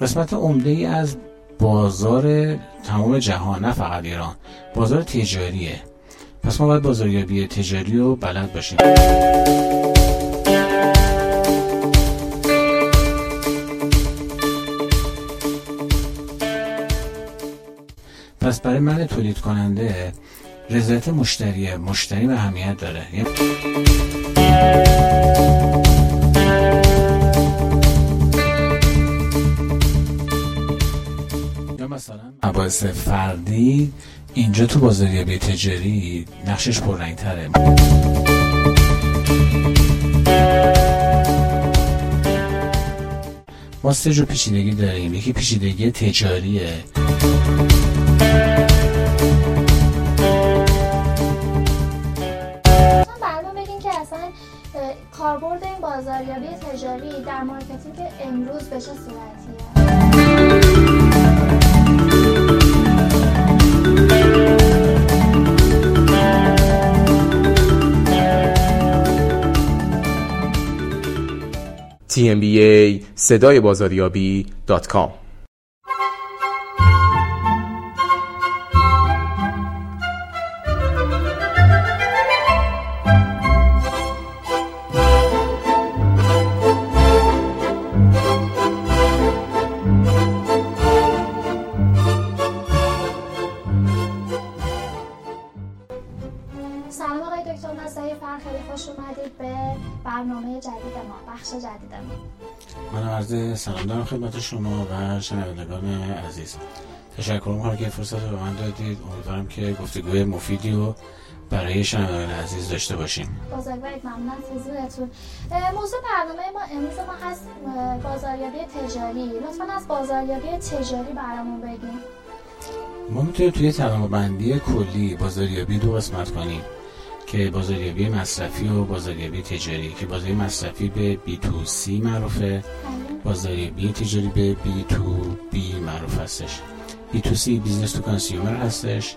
قسمت عمده ای از بازار تمام جهان نه فقط ایران. بازار تجاریه. پس ما باید بازاریابی تجاری رو بلد باشیم. تولید کننده رضایت مشتریه مشتری به اهمیت داره. یا مثلا مباحث فردی اینجا تو بازاریابی تجاری نقشش پررنگ تره ما سه پیچیدگی داریم. یکی پیچیدگی تجاریه. صورتیه tmba صدای بازاریابی خیلی خوش اومدید به برنامه جدید ما بخش جدید ما. من عرض سلام دارم خدمت شما و شنوندگان عزیز. تشکر می‌کنم که فرصت رو به من دادید. امیدوارم که گفتگوی مفیدی رو برای شنوندگان عزیز داشته باشیم. بزرگوارید ممنون از حضورتون. موضوع برنامه ما امروز ما هست بازاریابی تجاری. لطفا از بازاریابی تجاری برامون بگین. ما می‌تونیم توی تقسیم بندی کلی بازاریابی دو قسمت کنیم. که بازاریابی مصرفی و بازاریابی تجاری که بازاریابی مصرفی به B2C معروفه. بازاریابی تجاری به B2B معروف هستش. B2C business to consumer هستش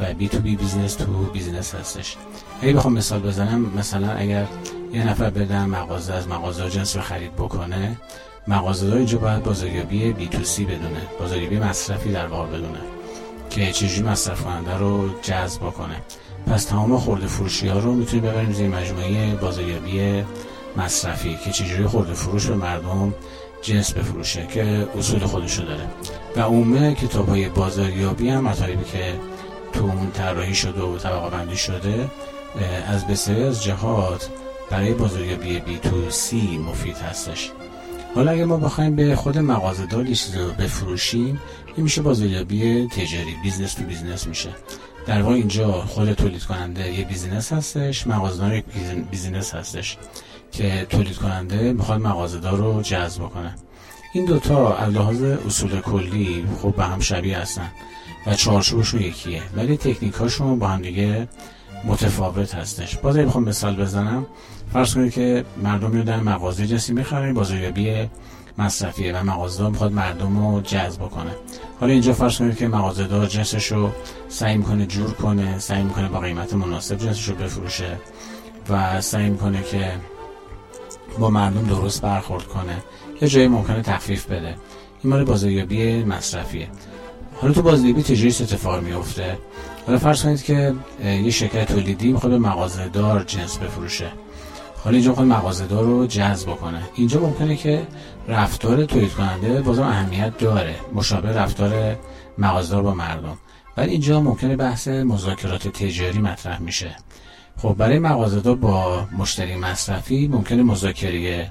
و B2B business to business هستش. اگه بخوام مثال بزنم مثلا اگر یه نفر بدن مغازه از مغازه جنس رو خرید بکنه مغازه اینجا باید بازاریابی B2C بدونه بازاریابی مصرفی در واقع بدونه که چجوری مصرف کننده رو جذب بکنه. پس تمام خورده فروشی ها رو می‌تونیم ببریم زیر مجموعه بازاریابی مصرفی که چجوری خورده فروش به مردم جنس بفروشه که اصول خودشو داره. و عموم کتاب های بازاریابی هم مطالبی که تو اون طراحی شده و طبقه بندی شده از بسیاری از جهات برای بازاریابی B2C مفید هستش. حالا اگه ما بخوایم به خود مغازه‌دار یه چیزی رو بفروشیم این میشه بازاریابی تجاری business to business میشه. در واقع اینجا خود تولید کننده یه business هستش مغازه‌دار یک business هستش که تولید کننده می‌خواد مغازه‌دار رو جذب کنه این دوتا از لحاظ اصول کلی خب به هم شبیه هستن و چارچوبشون یکیه. ولی تکنیکاشون با هم دیگه متفاوت هستش. باز اگه بخوام مثال بزنم. فرض کنید که مردم در مغازه جنسی می‌خرن بازاریابی مصرفیه و مغازه‌دار می‌خواد مردم رو جذب کنه حالا اینجا فرض کنید که مغازه‌دار جنسش رو سعی می‌کنه جور کنه سعی می‌کنه با قیمت مناسب جنسش رو بفروشه و سعی می‌کنه که با مردم درست برخورد کنه. یه جایی ممکنه تخفیف بده. این مال بازاریابی مصرفیه. حالا تو بازاریابی تجاری چه اتفاقی میفته حالا فرض کنید که یه شرکت تولیدی می‌خواد به مغازه دار جنس بفروشه. حالا اینجا می‌خواد مغازه دار رو جذب کنه اینجا ممکنه که رفتار تولید کننده بازم اهمیت داره. مشابه رفتار مغازه با مردم. ولی اینجا ممکنه بحث مذاکرات تجاری مطرح میشه. خب برای مغازه‌دار با مشتری مصرفی ممکنه مذاکره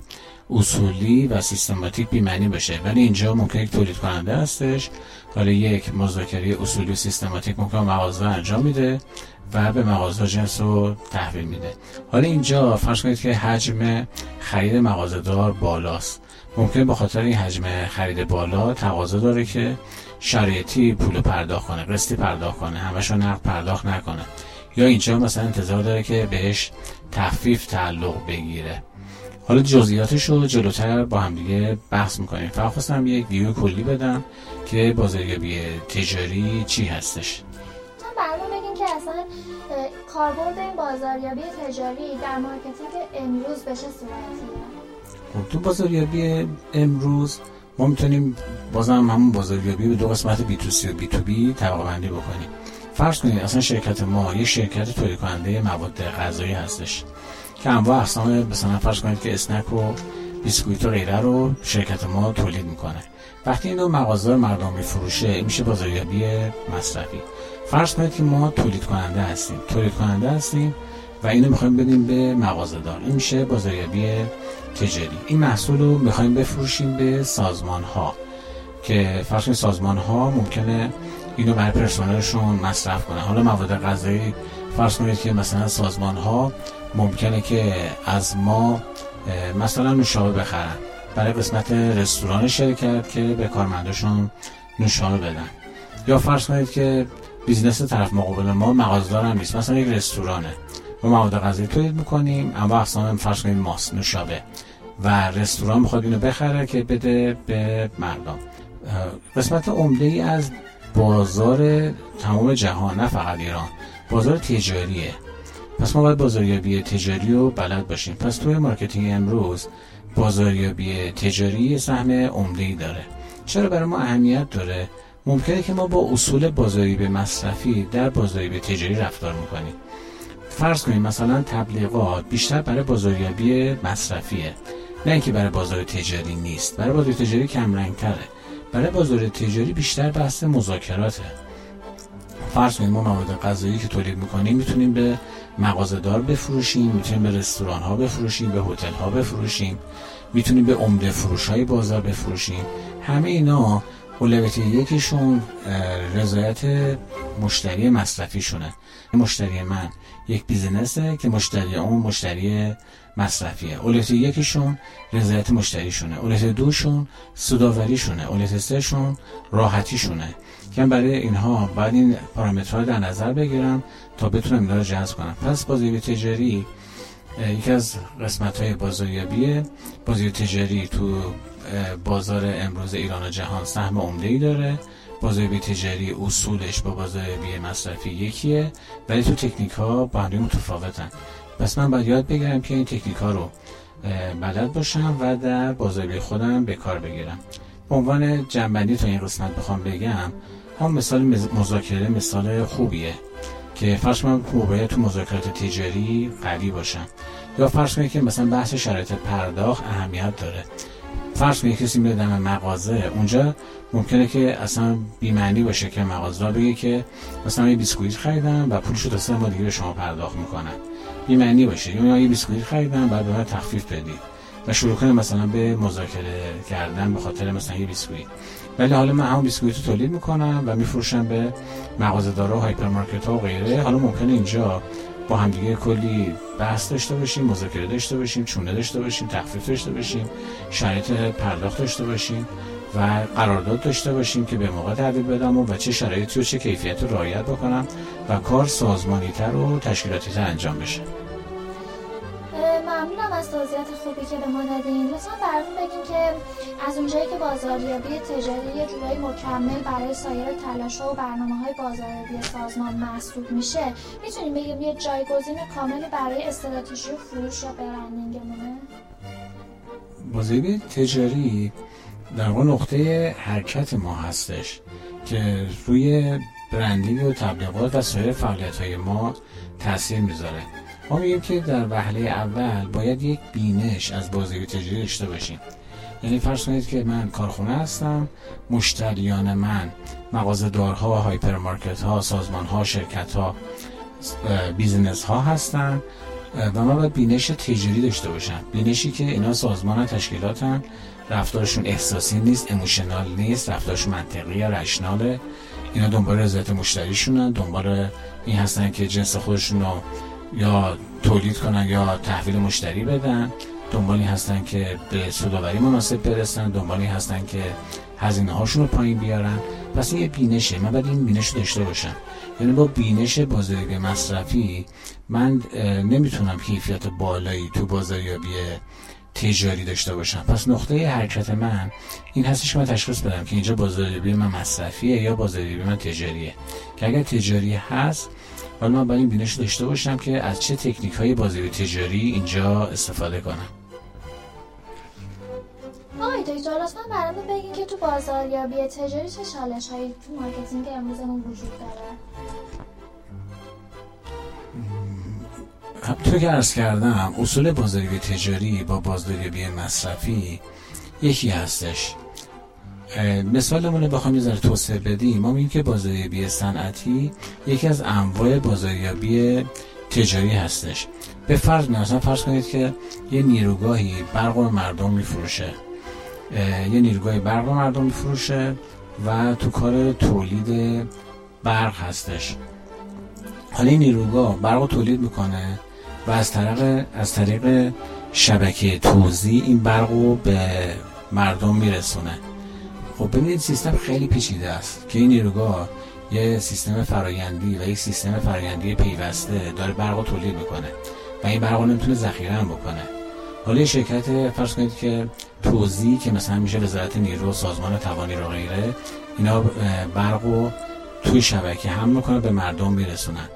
اصولی و سیستماتیک بی‌معنی بشه ولی اینجا ممکنه یک تولید کننده هستش حالا یک مذاکره اصولی سیستماتیک ممکن مغازه انجام میده و به مغازه جنس رو تحویل میده. حالا اینجا فرض کنید که حجم خرید مغازه‌دار بالاست. ممکن به خاطر این حجم خرید بالا تقاضا داره که شرایطی پول پرداخت کنه قسطی پرداخت کنه همش رو نقد پرداخت نکنه. یا اینجا مثلا انتظار داره که بهش تخفیف تعلق بگیره. حالا جزئیاتش رو جلوتر با هم دیگه بحث می‌کنیم. فقط خواستم یک ویو کلی بدم که بازاریابی تجاری چی هستش. برنامه بگین که اصلا کاربرد این بازاریابی تجاری در marketing امروز به چه صورتیه؟ خب تو بازاریابی امروز ما می‌تونیم بازم همون بازاریابی به دو قسمت بی تو سی و بی تو بی بندی بکنیم. فرض کنید اصلا شرکت ما یه شرکت تولید کننده مواد غذایی هستش. که انواع اقسام مثلا فرض کنید که snack و بیسکویت و غیره رو شرکت ما تولید می‌کنه. وقتی اینو مغازه مردم میفروشه میشه بازاریابی مصرفی. فرض کنید که ما تولید کننده هستیم. تولید کننده هستیم و اینو می‌خوایم بدیم به مغازه دار این میشه بازاریابی تجاری. این محصول رو می‌خوایم بفروشیم به سازمان ها که فرض سازمان ها ممکنه اینو برای پرسنلشون مصرف کنه حالا مواد غذایی فرض کنید که مثلا سازمان ها ممکنه که از ما مثلا نوشابه بخرن. برای قسمت رستوران شرکت که به کارمنداشون نوشابه بدن. یا فرض کنید که business طرف مقابل ما مغازدار هم نیست. مثلا یک رستورانه. ما مواد غذایی تولید می‌کنیم اما اقسام فرض کنید ماست نوشابه. و رستوران می‌خواد اینو بخره که بده به مردم. قسمت عمده ای از بازار تمام جهان نه فقط ایران. بازار تجاریه. پس ما باید بازاریابی تجاری رو بلد باشیم. پس توی marketing امروز بازاریابی تجاری سهم عمده داره. چرا برای ما اهمیت داره؟ ممکنه که ما با اصول بازاریابی مصرفی در بازاریابی تجاری رفتار می‌کنیم. فرض کنیم مثلا تبلیغات بیشتر برای بازاریابی مصرفیه. نه اینکه برای بازار تجاری نیست. برای بازار تجاری کم رنگ تره برای بازار تجاری بیشتر بحث مذاکراته. فرض کنیم ما مواد غذایی که تولید می‌کنیم می‌تونیم به مغازه‌دار بفروشیم می‌تونیم به رستوران ها بفروشیم به هتل ها بفروشیم می‌تونیم به عمده فروش های بازار بفروشیم. همه اینا اولویت یکیشون رضایت مشتری مصرفیشونه. مشتری من یک بیزنسه که مشتری اون مشتری مصرفیه. اولویت یکیشون رضایت مشتریشونه. اولویت دوشون سوداوریشونه. اولویت سهشون راحتیشونه. که برای اینها باید این پارامترها در نظر بگیرم. تا بتونم اینا رو جذب کنم. پس بازاریابی تجاری یکی از قسمت های بازاریابی بازاریابی تجاری تو بازار امروز ایران و جهان سهم عمده ای داره بازاریابی تجاری اصولش با بازاریابی مصرفی یکیه ولی تو تکنیک ها با هم متفاوتن. پس من باید یاد بگیرم که این تکنیک ها رو بلد باشم و در بازاریابی خودم به کار بگیرم. به عنوان جنبندی تا این قسمت بخوام بگم هم مثال مذاکره مثال خوبیه. که فرض من باید تو مذاکرات تجاری قوی باشم یا فرض کنید که مثلا بحث شرایط پرداخت اهمیت داره. فرض کنید کسی میره دم مغازه اونجا ممکنه که اصلا بی‌معنی باشه که مغازه‌دار بگه که مثلا یه بیسکویت خریدم و پولشو تا سه دیگه به شما پرداخت می‌کنم بی‌معنی باشه. یا یه بیسکویت خریدم بعد به من تخفیف بدید و شروع کنه مثلا به مذاکره کردن به خاطر مثلا یه بیسکویت. ولی حالا من همون بیسکویت رو تولید می‌کنم و میفروشم به مغازه‌دارا و هایپرمارکت ها و غیره. حالا ممکنه اینجا با همدیگه کلی بحث داشته باشیم مذاکره داشته باشیم چونه داشته باشیم تخفیف داشته باشیم شرایط پرداخت داشته باشیم و قرارداد داشته باشیم که به موقع تحویل بدم و, چه شرایطی و چه کیفیت رو رعایت بکنم و کار سازمانی تر و تشکیلاتی تر انجام بشه. ممنونم از توضیحات خوبی که به ما دادین. لطفا برامون بگین که از اونجایی که بازاریابی تجاری یه جورایی مکمل برای سایر تلاش و برنامه های بازاریابی سازمان محسوب میشه. می‌تونیم بگیم یه جایگزین کاملی برای استراتژی فروش یا برندینگمونه؟ بازاریابی تجاری در واقع نقطه حرکت ما هستش که روی branding و تبلیغات و سایر فعالیت های ما تاثیر می‌ذاره. ما میگیم که در وهله اول باید یک بینش از بازاریابی تجاری داشته باشیم. یعنی فرض کنید که من کارخونه هستم مشتریان من مغازه دارها هایپرمارکت ها سازمان ها شرکت ها business ها هستن و من باید بینش تجاری داشته باشم. بینشی که اینا سازمان تشکیلاتن رفتارشون احساسی نیست اموشنال نیست رفتارشون منطقی یا رشناله. اینا دنبال رضایت مشتریشونن دنبال این هستن که جنس خودشون رو یا تولید کنن یا تحویل مشتری بدن دنبالی هستن که به سوداوری مناسب برسن دنبالی هستن که هزینه هاشون رو پایین بیارن. پس یه بینشه. من باید این بینش داشته باشم. یعنی با بینش بازاریابی مصرفی من نمی‌تونم کیفیت بالایی تو بازاریابی تجاری داشته باشم. پس نقطه حرکت من این هستش که من تشخیص بدم که اینجا بازاریابی من مصرفیه یا بازاریابی من تجاریه. که اگر تجاری هست حالا من باید این بینش داشته باشم که از چه تکنیک های بازاریابی تجاری اینجا استفاده کنم. آقای دکتر لطفا برامون بگین که تو بازاریابی تجاری چه چالش هایی تو marketing امروزمون وجود داره؟ همونطور که عرض کردم اصول بازاریابی تجاری با بازاریابی مصرفی یکی هستش. مثالمون رو بخوام یه توسعه بدیم. ما میگیم که بازاریابی صنعتی یکی از انواع بازاریابی تجاری هستش. به فرض مثلا فرض کنید که یه نیروگاهی برق مردم میفروشه. یه نیروگاهی برق مردم میفروشه و تو کار تولید برق هستش. حالا این نیروگاه برق تولید می‌کنه و از طریق از طریق شبکه توزیع این برق رو به مردم میرسونه. خب ببینید سیستم خیلی پیچیده است که این نیروگاه یه سیستم فرایندی و یک سیستم فرایندی پیوسته داره برق تولید می‌کنه و این برق رو نمی‌تونه ذخیره هم بکنه. حالا شرکت فرض کنید که توزیع که مثلا میشه وزارت نیرو سازمان توانی رو غیره اینا برق رو توی شبکه هم می‌کنه به مردم میرسونن.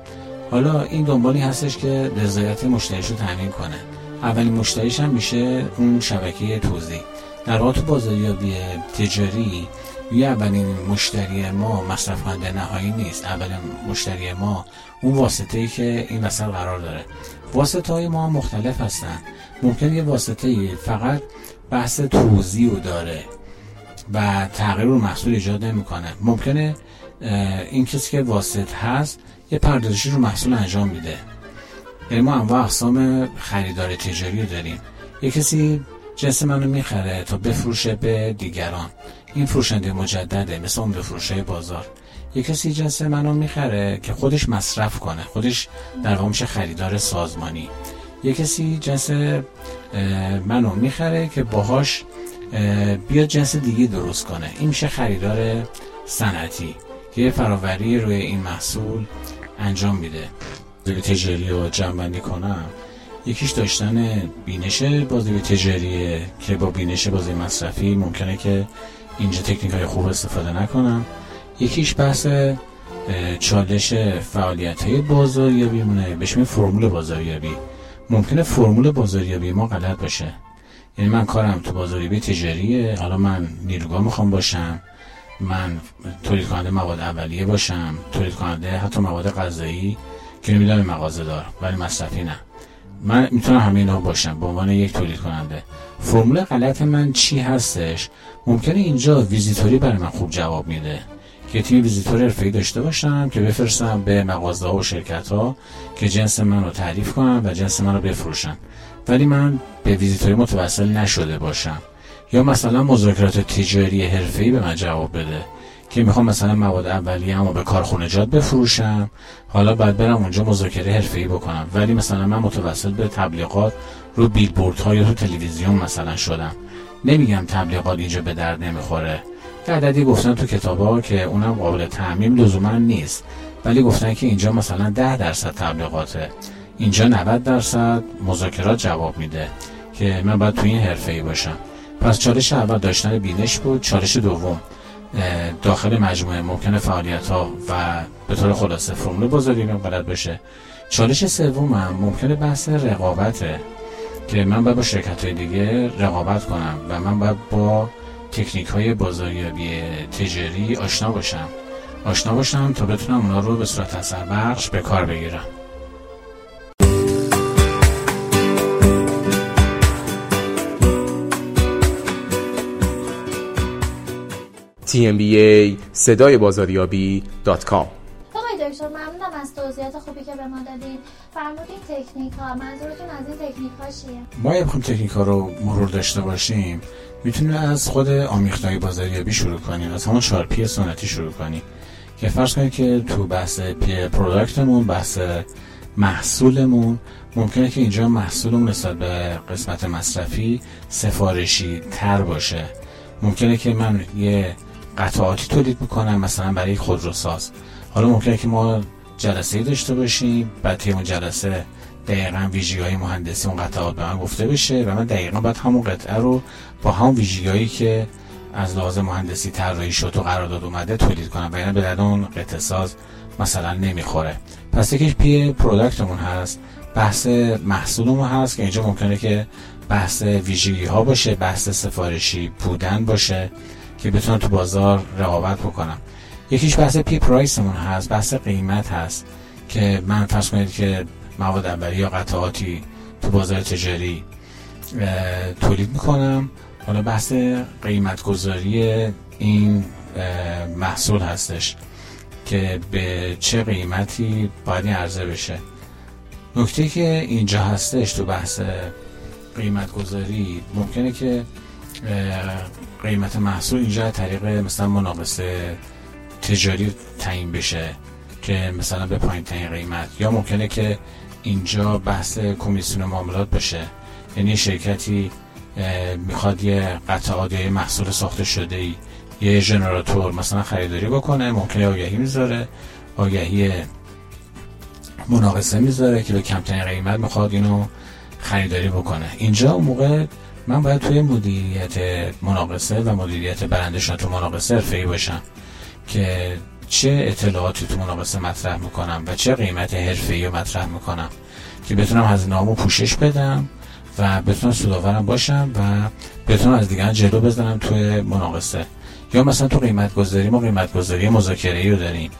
حالا این دنبالی هستش که رضایت مشتریش رو تامین کنه. اولین مشتریش هم میشه اون شبکه توزیع. در واقع بازاریابی تجاری یه اولین مشتری ما مصرف کننده نهایی نیست. اولین مشتری ما اون واسطه ای که این وسط قرار داره. واسطه های ما مختلف هستن. ممکن یه واسطه فقط بحث توضیح رو داره و تغییر رو محصول ایجاد نمی‌کنه. ممکنه این کسی که واسط هست یه پردازشی رو محصول انجام میده. یعنی ما انواع اقسام خریدار تجاری رو داریم. یه کسی جنس منو می‌خره تا بفروشه به دیگران. این فروشنده مجدده مثل اون فروشه بازار. یه کسی جنس منو می‌خره که خودش مصرف کنه. خودش در میشه خریدار سازمانی. یه کسی جنس منو می‌خره که باهاش بیاد جنس دیگه درست کنه. این میشه خریدار صنعتی که فراوری روی این محصول انجام میده. تجاری رو جمع کنم. یکیش داشتن بینش بازی تجاریه که با بینش بازی مصرفی ممکنه که اینجا تکنیک های خوب استفاده نکنم یکیش بحث چالش فعالیت های بازاریابی مونه. بهش فرمول بازاریابی. ممکنه فرمول بازاریابی ما غلط باشه. یعنی من کارم تو بازاریابی تجاریه. حالا من نیروگاه می‌خوام باشم. من تولید کننده مواد اولیه باشم. تولید کننده حتی مواد غذایی که نمی‌دونم مغازه دار ولی مصرفی نه. من می‌تونم همه اینا باشم به عنوان یک تولید کننده فرمول غلط من چی هستش؟ ممکنه اینجا ویزیتوری برای من خوب جواب میده. که تیم ویزیتور حرفه‌ای داشته باشم که بفرستم به مغازه ها و شرکت ها که جنس من رو تعریف کنم و جنس من رو بفروشن. ولی من به ویزیتوری متوسل نشده باشم. یا مثلا مذاکرات تجاری حرفه‌ای به من جواب بده. که می‌خوام مثلا مواد اولیه اما به کارخونجات بفروشم حالا بعد برم اونجا مذاکره حرفه‌ای بکنم. ولی مثلا من متوسل به تبلیغات رو بیلبورد ها یا تو تلویزیون مثلا شدم. نمیگم تبلیغات اینجا به درد نمی‌خوره. که عددی گفتن تو کتاب ها که اونم قابل تعمیم لزوما نیست. ولی گفتن که اینجا مثلا ده درصد تبلیغاته. اینجا 90 درصد مذاکرات جواب میده که من باید تو این حرفه ای باشم. پس چالش اول داشتن بینش بود چالش دوم. داخل مجموعه ممکنه فعالیت ها و به طور خلاصه فرمول من بلد بشه. چالش سوم هم ممکنه بحث رقابته که من باید با شرکت های دیگه رقابت کنم و من باید با تکنیک های بازاریابی تجاری آشنا باشم. آشنا باشم تا بتونم اونا رو به صورت اثر بخش به کار بگیرم. Tmba صدای بازاریابی دات کام آقای دکتر ممنونم از توضیحات خوبی که به ما دادین. فرمودین تکنیک ها منظورتون از این تکنیک ها چیه؟ ما یه بخوام تکنیک ها رو مرور داشته باشیم. می‌تونیم از خود آمیخته‌ی بازاریابی شروع کنیم از همون چهار P سنتی شروع کنیم. که فرض کنید که تو بحث P product مون بحث محصولمون ممکنه که اینجا محصولمون نسبت به قسمت مصرفی سفارشی تر باشه. ممکنه که من یه قطعاتی تولید می‌کنم مثلا برای خودروساز. حالا ممکنه که ما جلسه داشته باشیم بعد اون جلسه دقیقا ویژگی های مهندسی اون قطعات به من گفته بشه و من دقیقا باید همون قطعه رو با همون ویژگی که از لحاظ مهندسی طراحی شد و قرارداد اومده تولید کنم. و یعنی به درد اون قطعه ساز مثلا نمی‌خوره. پس یکیش پی پروداکتمون هست. بحث محصولمون هست که اینجا ممکنه که بحث ویژگی ها باشه بحث سفارشی بودن باشه. که بتونم تو بازار رقابت بکنم. یکیش بحث پی پرایسمون هست بحث قیمت هست که من فرض کنید که مواد اولیه یا قطعاتی تو بازار تجاری تولید می‌کنم. حالا بحث قیمت گذاری این محصول هستش که به چه قیمتی باید عرضه بشه. نکته که اینجا هستش تو بحث قیمت گذاری ممکنه که قیمت محصول اینجا طریق مثلا مناقصه تجاری تعیین بشه که مثلا به پایین ترین قیمت. یا ممکنه که اینجا بحث کمیسیون معاملات بشه. یعنی شرکتی می‌خواد یه قطعات محصول ساخته شده ای یه ژنراتور مثلا خریداری بکنه ممکنه آگهی می‌ذاره آگهی مناقصه می‌ذاره که به کمترین قیمت می‌خواد اینو خریداری بکنه. اینجا اون موقع من باید توی مدیریت مناقصه و مدیریت برندشان تو مناقصه حرفه‌ای باشم که چه اطلاعاتی تو مناقصه مطرح می‌کنم و چه قیمت حرفه‌ای رو مطرح می‌کنم که بتونم از نامو پوشش بدم و بتونم سوداورم باشم و بتونم از دیگران جلو بزنم توی مناقصه. یا مثلا تو قیمت گذاری ما قیمت گذاری مذاکره رو داریم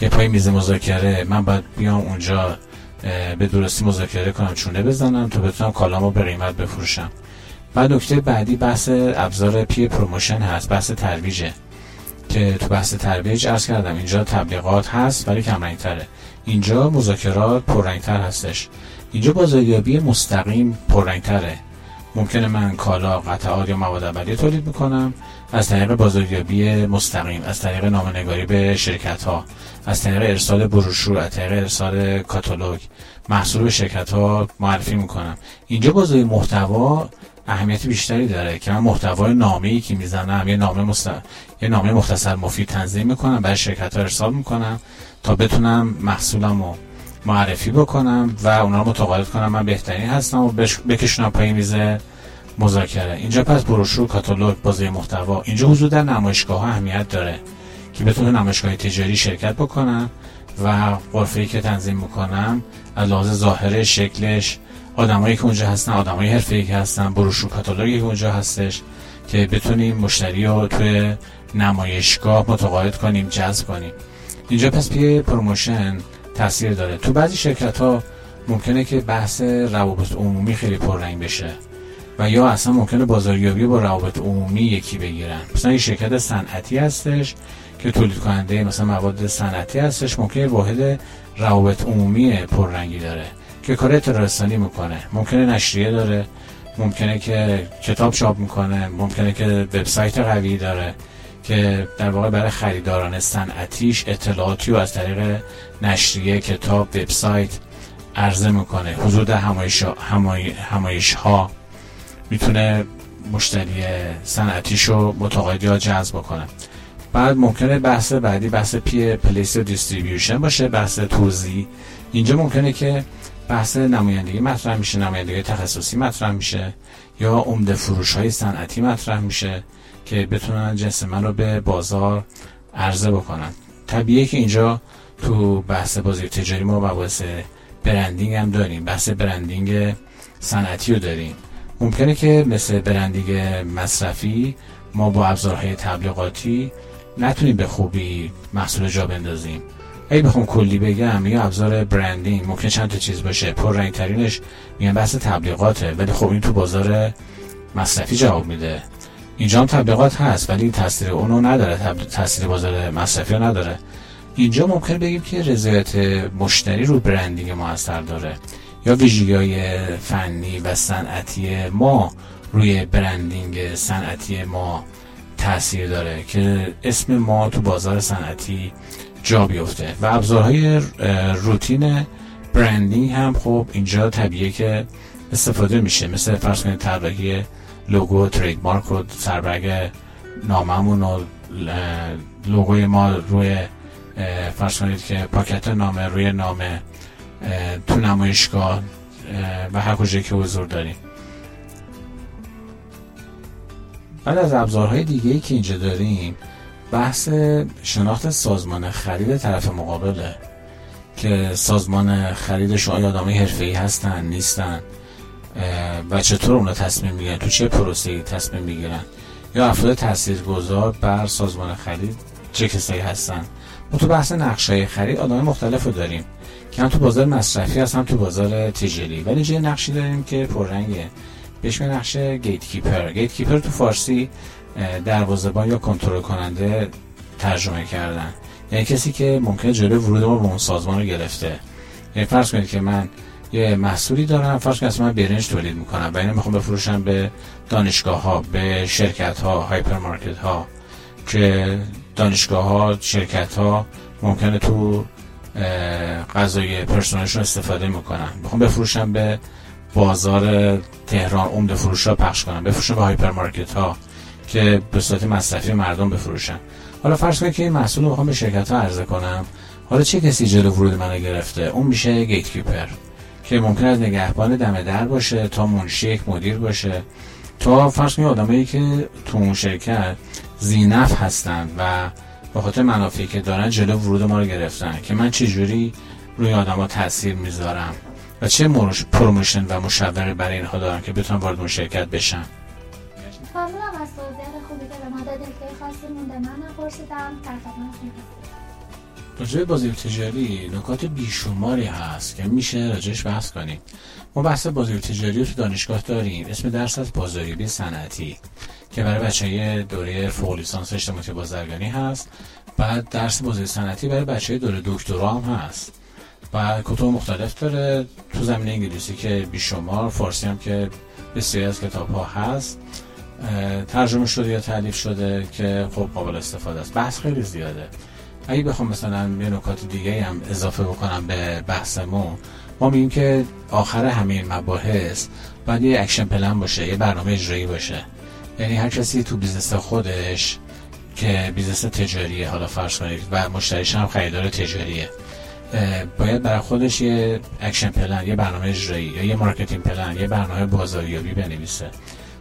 که پای میز مذاکره من باید بیام اونجا به درستی مذاکره کنم چونه بزنم تا بتونم کالامو به قیمت بفروشم. بعد نکته بعدی بحث ابزار P promotion هست بحث ترویجه که تو بحث ترویج عرض کردم اینجا تبلیغات هست ولی کم تره اینجا مذاکرات پررنگتر هستش. اینجا بازاریابی مستقیم پررنگتره. ممکنه من کالا قطعات یا مواد اولیه تولید می‌کنم از طریق بازاریابی مستقیم از طریق نامنگاری به شرکت ها از طریق ارسال بروشور از طریق ارسال کاتالوگ محصول به شرکت ها معرفی می‌کنم. اینجا بازاری محتوا اهمیت بیشتری داره که من محتوای نامه ای که می‌زنم یه نامه مست... یه نامه مختصر مفید تنظیم می‌کنم برای شرکت ها ارسال می‌کنم تا بتونم محصولم رو معرفی بکنم و اونا رو متقاعد کنم. من بهترین هستم و بش... بکشونم پای میزه مذاکره. اینجا پس بروشور کاتالوگ بازاریابی محتوا. اینجا حضور در نمایشگاه ها اهمیت داره که بتونه نمایشگاه تجاری شرکت بکنم و غرفه که تنظیم می‌کنم از لحاظ ظاهر شکلش آدمایی که اونجا هستن آدمای حرفه‌ای که هستن بروشور کاتالوگی که اونجا هستش که بتونیم مشتری رو توی نمایشگاه متقاعد کنیم جذب کنیم. اینجا پس P promotion تاثیر داره. تو بعضی شرکت ها ممکنه که بحث روابط عمومی خیلی پررنگ بشه و یا اصلا ممکنه بازاریابی با روابط عمومی یکی بگیرن. مثلا این شرکت صنعتی هستش که تولید کننده مثلا مواد صنعتی هستش ممکنه واحد روابط عمومی پررنگی داره. که کار اطلاع می‌کنه. ممکنه نشریه داره ممکنه که کتاب چاپ می‌کنه ممکنه که وبسایت قوی داره که در واقع برای خریداران صنعتیش اطلاعاتی و از طریق نشریه کتاب وبسایت عرضه می‌کنه. حضور همایش, همایش ها می‌تونه مشتری صنعتیش رو متقاعد یا جذب کنه بعد ممکنه بحث بعدی بحث P place distribution باشه بحث توزیع. اینجا ممکنه که بحث نمایندگی مطرح میشه نمایندگی تخصصی مطرح میشه یا عمده فروش های صنعتی مطرح میشه که بتونن جنس من رو به بازار عرضه بکنن. طبیعیه که اینجا تو بحث بازی تجاری ما مباحث برندینگ هم داریم بحث برندینگ صنعتی رو داریم. ممکنه که مثل برندینگ مصرفی ما با ابزارهای تبلیغاتی نتونیم به خوبی محصول جا بندازیم. اگه بخوام کلی بگم یا ابزار برندینگ ممکن چند تا چیز باشه. پر رنگ ترینش میگن بحث تبلیغاته ولی خب این تو بازار مصرفی جواب میده. اینجا هم تبلیغات هست ولی تاثیر اونو نداره. تاثیر بازار مصرفی رو نداره. اینجا ممکن بگیم که رضایت مشتری رو برندینگ ما اثر داره. یا ویژگی فنی و صنعتی ما روی برندینگ صنعتی ما تاثیر داره که اسم ما تو بازار صنعتی جا بیفته. و ابزارهای روتین برندینگ هم خب اینجا طبیعه که استفاده میشه. مثل فرض کنید طراحی لوگو ترید مارک و سربرگ ناممون و لوگوی ما روی فرض کنید که پاکت نامه روی نامه تو نمایشگاه و هر کجایی که حضور داریم. بعد از ابزارهای دیگه ای که اینجا داریم بحث شناخت سازمان خرید طرف مقابله که سازمان خریدش آیا آدمای حرفه‌ای هستن نیستن و چطور اونا تصمیم می‌گیرن تو چه پروسه‌ای تصمیم می‌گیرن؟ یا افراد تاثیرگذار بر سازمان خرید چه کسایی هستن؟ ما تو بحث نقشه خرید آدم مختلف رو داریم. که هم تو بازار مصرفی هست هم تو بازار تجاری. ولی جای نقشی داریم که پررنگه؟ بهش نقش گیت کیپر گیت کیپر تو فارسی دروازه‌بان یا کنترل کننده ترجمه کردن. یعنی کسی که ممکنه جلوی ورود ما به اون سازمان رو گرفته. یعنی فرض کنید که من یه محصولی دارم فرض کنید من برنج تولید می‌کنم و اینو می‌خوام بفروشم به دانشگاه ها به شرکت ها هایپر مارکت ها که دانشگاه ها شرکت ها ممکنه تو غذای پرسونالشون استفاده می‌کنن. می‌خوام بفروشم به بازار تهران عمده فروش ها پخش کنم. بفروشم به هایپر مارکت ها که به صورت مصرفی مردم بفروشن. حالا فرض کنید که این محصول رو می‌خوام به شرکت ها عرضه کنم. حالا چه کسی جلو ورود منو گرفته؟ اون میشه gatekeeper که ممکن از نگهبان دم در باشه تا منشی یک مدیر باشه. تا فرض کنید آدمایی که تو اون شرکت ذی‌نفع هستن و به خاطر منافعی که دارن جلو ورود ما رو گرفتن که من چجوری روی آدما تاثیر می‌ذارم؟ و چه promotion و مشوقی برای اینها دارم که بتونم وارد اون شرکت توضیحات که خاصی مونده من نپرسیدم در راجع بازی تجاری نکات بیشماری هست که میشه راجعش بحث کنیم. ما بحث بازی تجاری رو تو دانشگاه داریم. اسم درس از بازاریابی صنعتی که برای بچه دوره فوق لیسانس اجتماعی بازرگانی هست. بعد درس بازی صنعتی برای بچه دوره دکترا هم هست. و کتب مختلف داره. تو زمینه انگلیسی که بیشمار فارسی هم که بسیاری از کتاب ها هست. ترجمه شده یا تألیف شده که خب قابل استفاده است. بحث خیلی زیاده. اگه بخوام مثلا یه نکات دیگه هم اضافه بکنم به بحثمون ما میگیم که آخر همه مباحث باید یه action plan باشه یه برنامه اجرایی باشه. یعنی هر کسی تو business خودش که business تجاریه حالا فرض کنید و مشتریش هم خریدار تجاریه باید برای خودش یه action plan یه برنامه اجرایی یا یه marketing plan یه برنامه بازاریابی بنویسه.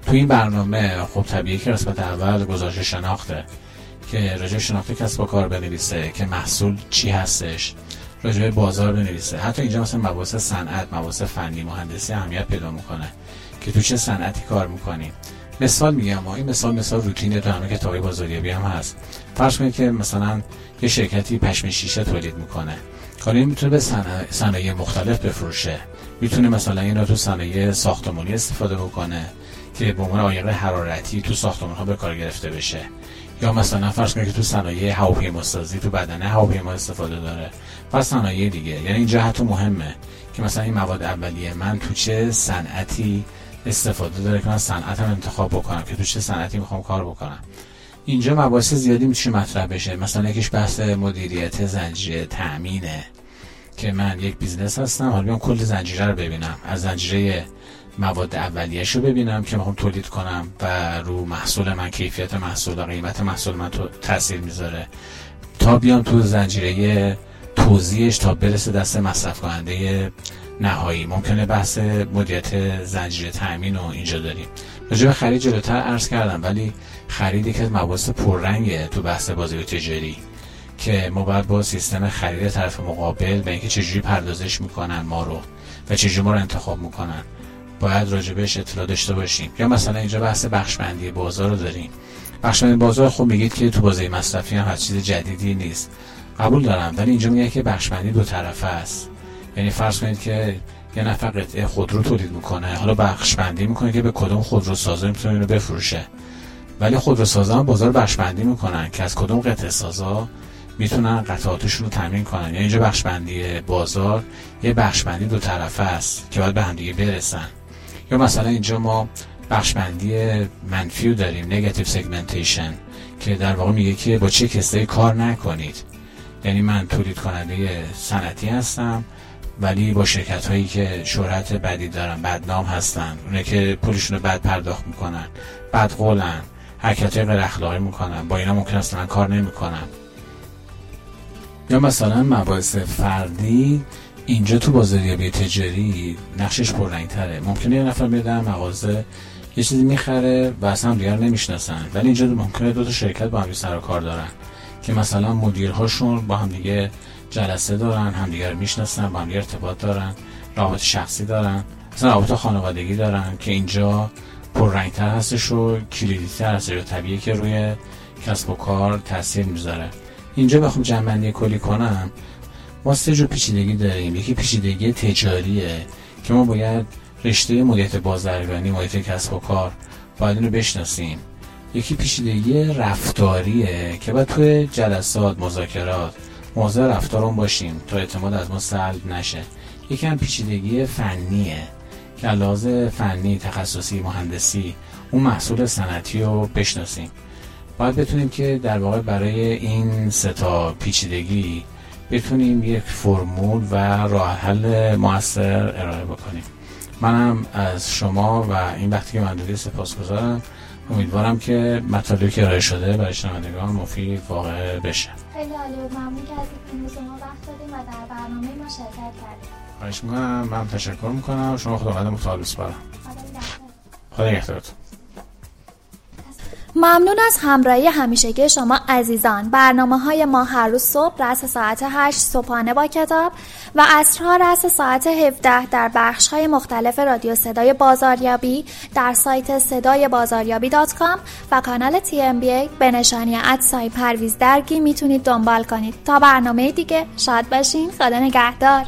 تو این برنامه خب طبیعی که قسمت اول گزارش شناخته که راجع شناخت کسب و کار بنویسه که محصول چی هستش راجع بازار بنویسه. حتی اینجا مثلا مباحث صنعت مباحث فنی مهندسی اهمیت پیدا می‌کنه که تو چه صنعتی کار می‌کنیم مثال میگم این مثال مثال روتین تو همه کتابای بازاریابی هم هست. فرض کنید که مثلا یه شرکتی پشم شیشه تولید می‌کنه. کاری می‌تونه به صنایع مختلف بفروشه. می‌تونه مثلا این تو صنایع ساختمانی استفاده بکنه. که به عنوان عایق حرارتی تو ساختمان ها به کار گرفته بشه. یا مثلا فرض کنید که تو صنایع هواپیما سازی تو بدنه هواپیما استفاده داره. و صنایع دیگه. یعنی این جهت مهمه که مثلا این مواد اولیه من تو چه صنعتی استفاده داره که من صنعتم انتخاب بکنم که تو چه صنعتی می‌خوام کار بکنم. اینجا مباحث زیادی میشه مطرح بشه. مثلا یکیش بحث مدیریت زنجیره تامینه که من یک business هستم حالا بیام کل زنجیره رو ببینم. از زنجیره مواد اولیه‌شو رو ببینم که می‌خوام تولید کنم و رو محصول من کیفیت محصول و قیمت محصول من تاثیر می‌ذاره. تا بیام تو زنجیره توزیعش تا برسه دست مصرف کننده نهایی. ممکنه بحث مدیریت زنجیره تامین رو اینجا داریم. راجع به خرید جلوتر عرض کردم ولی خرید که از مباحث پررنگه تو بحث بازاریابی تجاری که ما باید با سیستم خرید طرف مقابل و اینکه چجوری پردازش می‌کنن ما رو و چجوری ما رو انتخاب می‌کنن. باید راجبش اطلاع داشته باشیم. یا مثلا اینجا بحث بخشبندی بازار رو داریم. بخشبندی بازار خب میگید که تو بازه مصرفی هم هر چیز جدیدی نیست. قبول دارم ولی اینجا میگه که بخشبندی دو طرفه است. یعنی فرض کنید که یه نفر قطعه خودرو تولید می‌کنه حالا بخشبندی می‌کنه که به کدوم خودرو سازا می‌تونه اینو بفروشه. ولی خودرو سازا هم بازار بخشبندی می‌کنن که از کدوم قطعه سازا می‌تونن قطعاتشون رو تامین کنن. یعنی اینجا بخشبندی بازار یه بخشبندی دو طرفه است که باید به هم دیگه برسن. یا مثلا اینجا ما بخشبندی منفی رو داریم نگاتیو سگمنتیشن که در واقع میگه که با چه کسایی کار نکنید. یعنی من تولید کننده صنعتی هستم ولی با شرکت هایی که شهرت بدی دارن بدنام هستن اونه که پولشون رو بد پرداخت می‌کنن بد قولن حرکت های غیر اخلاقی می‌کنن با اینا ممکن من کار نمی‌کنم. یا مثلا مباحث فردی اینجا تو بازاریابی تجاری نقشش پررنگتره. ممکنه یه نفر بیاد مغازه یه چیزی می‌خره و اصلا دیگر نمی‌شناسن. ولی اینجا ممکنه دو تا شرکت با هم سر و کار دارن که مثلا مدیرهاشون با هم دیگه جلسه دارن همدیگر می‌شناسن با هم ارتباط دارن رابط شخصی دارن مثلا رابط خانوادگی دارن که اینجا پررنگتر هستش و کلیدیتر هستش و طبیعی که روی کسب و کار تاثیر می‌ذاره. اینجا بخوام جنبندی کلی کنم. ما سه جو پیچیدگی داریم. یکی پیچیدگی تجاریه که ما باید رشته مدیریت بازرگانی مدیریت کسب و کار باید اینو بشناسیم. یکی پیچیدگی رفتاریه که باید توی جلسات مذاکرات موضع رفتارون باشیم تا اعتماد از ما سلب نشه. یکی هم پیچیدگی فنیه که لحاظ فنی تخصصی مهندسی اون محصول صنعتی رو بشناسیم. باید بتونیم که در واقع برای این ستا پیچیدگی بتونیم یک فرمول و راه حل موثر ارائه بکنیم. منم از شما و این وقتی که من سپاس گذارم امیدوارم که مطالبی که ارائه شده برای شنوندگان مفید واقع بشه. خیلی عالی بود ممنون که از این ما وقت دادیم و در برنامه ما شرکت کردیم. خواهش می‌کنم. من تشکر می‌کنم. شما خداوند متعال بسپارم. خدا نگهدارتون. ممنون از همراهی همیشگی شما عزیزان. برنامه های ما هر روز صبح رس ساعت 8 صبحانه با کتاب و اصرها رس ساعت 17 در بخش های مختلف رادیو صدای بازاریابی در سایت صدای بازاریابی دات کام و کانال تی ام بی ای به نشانی ادسای پرویز درگی می‌تونید دنبال کنید. تا برنامه دیگه شاد باشین. خدا نگهدار.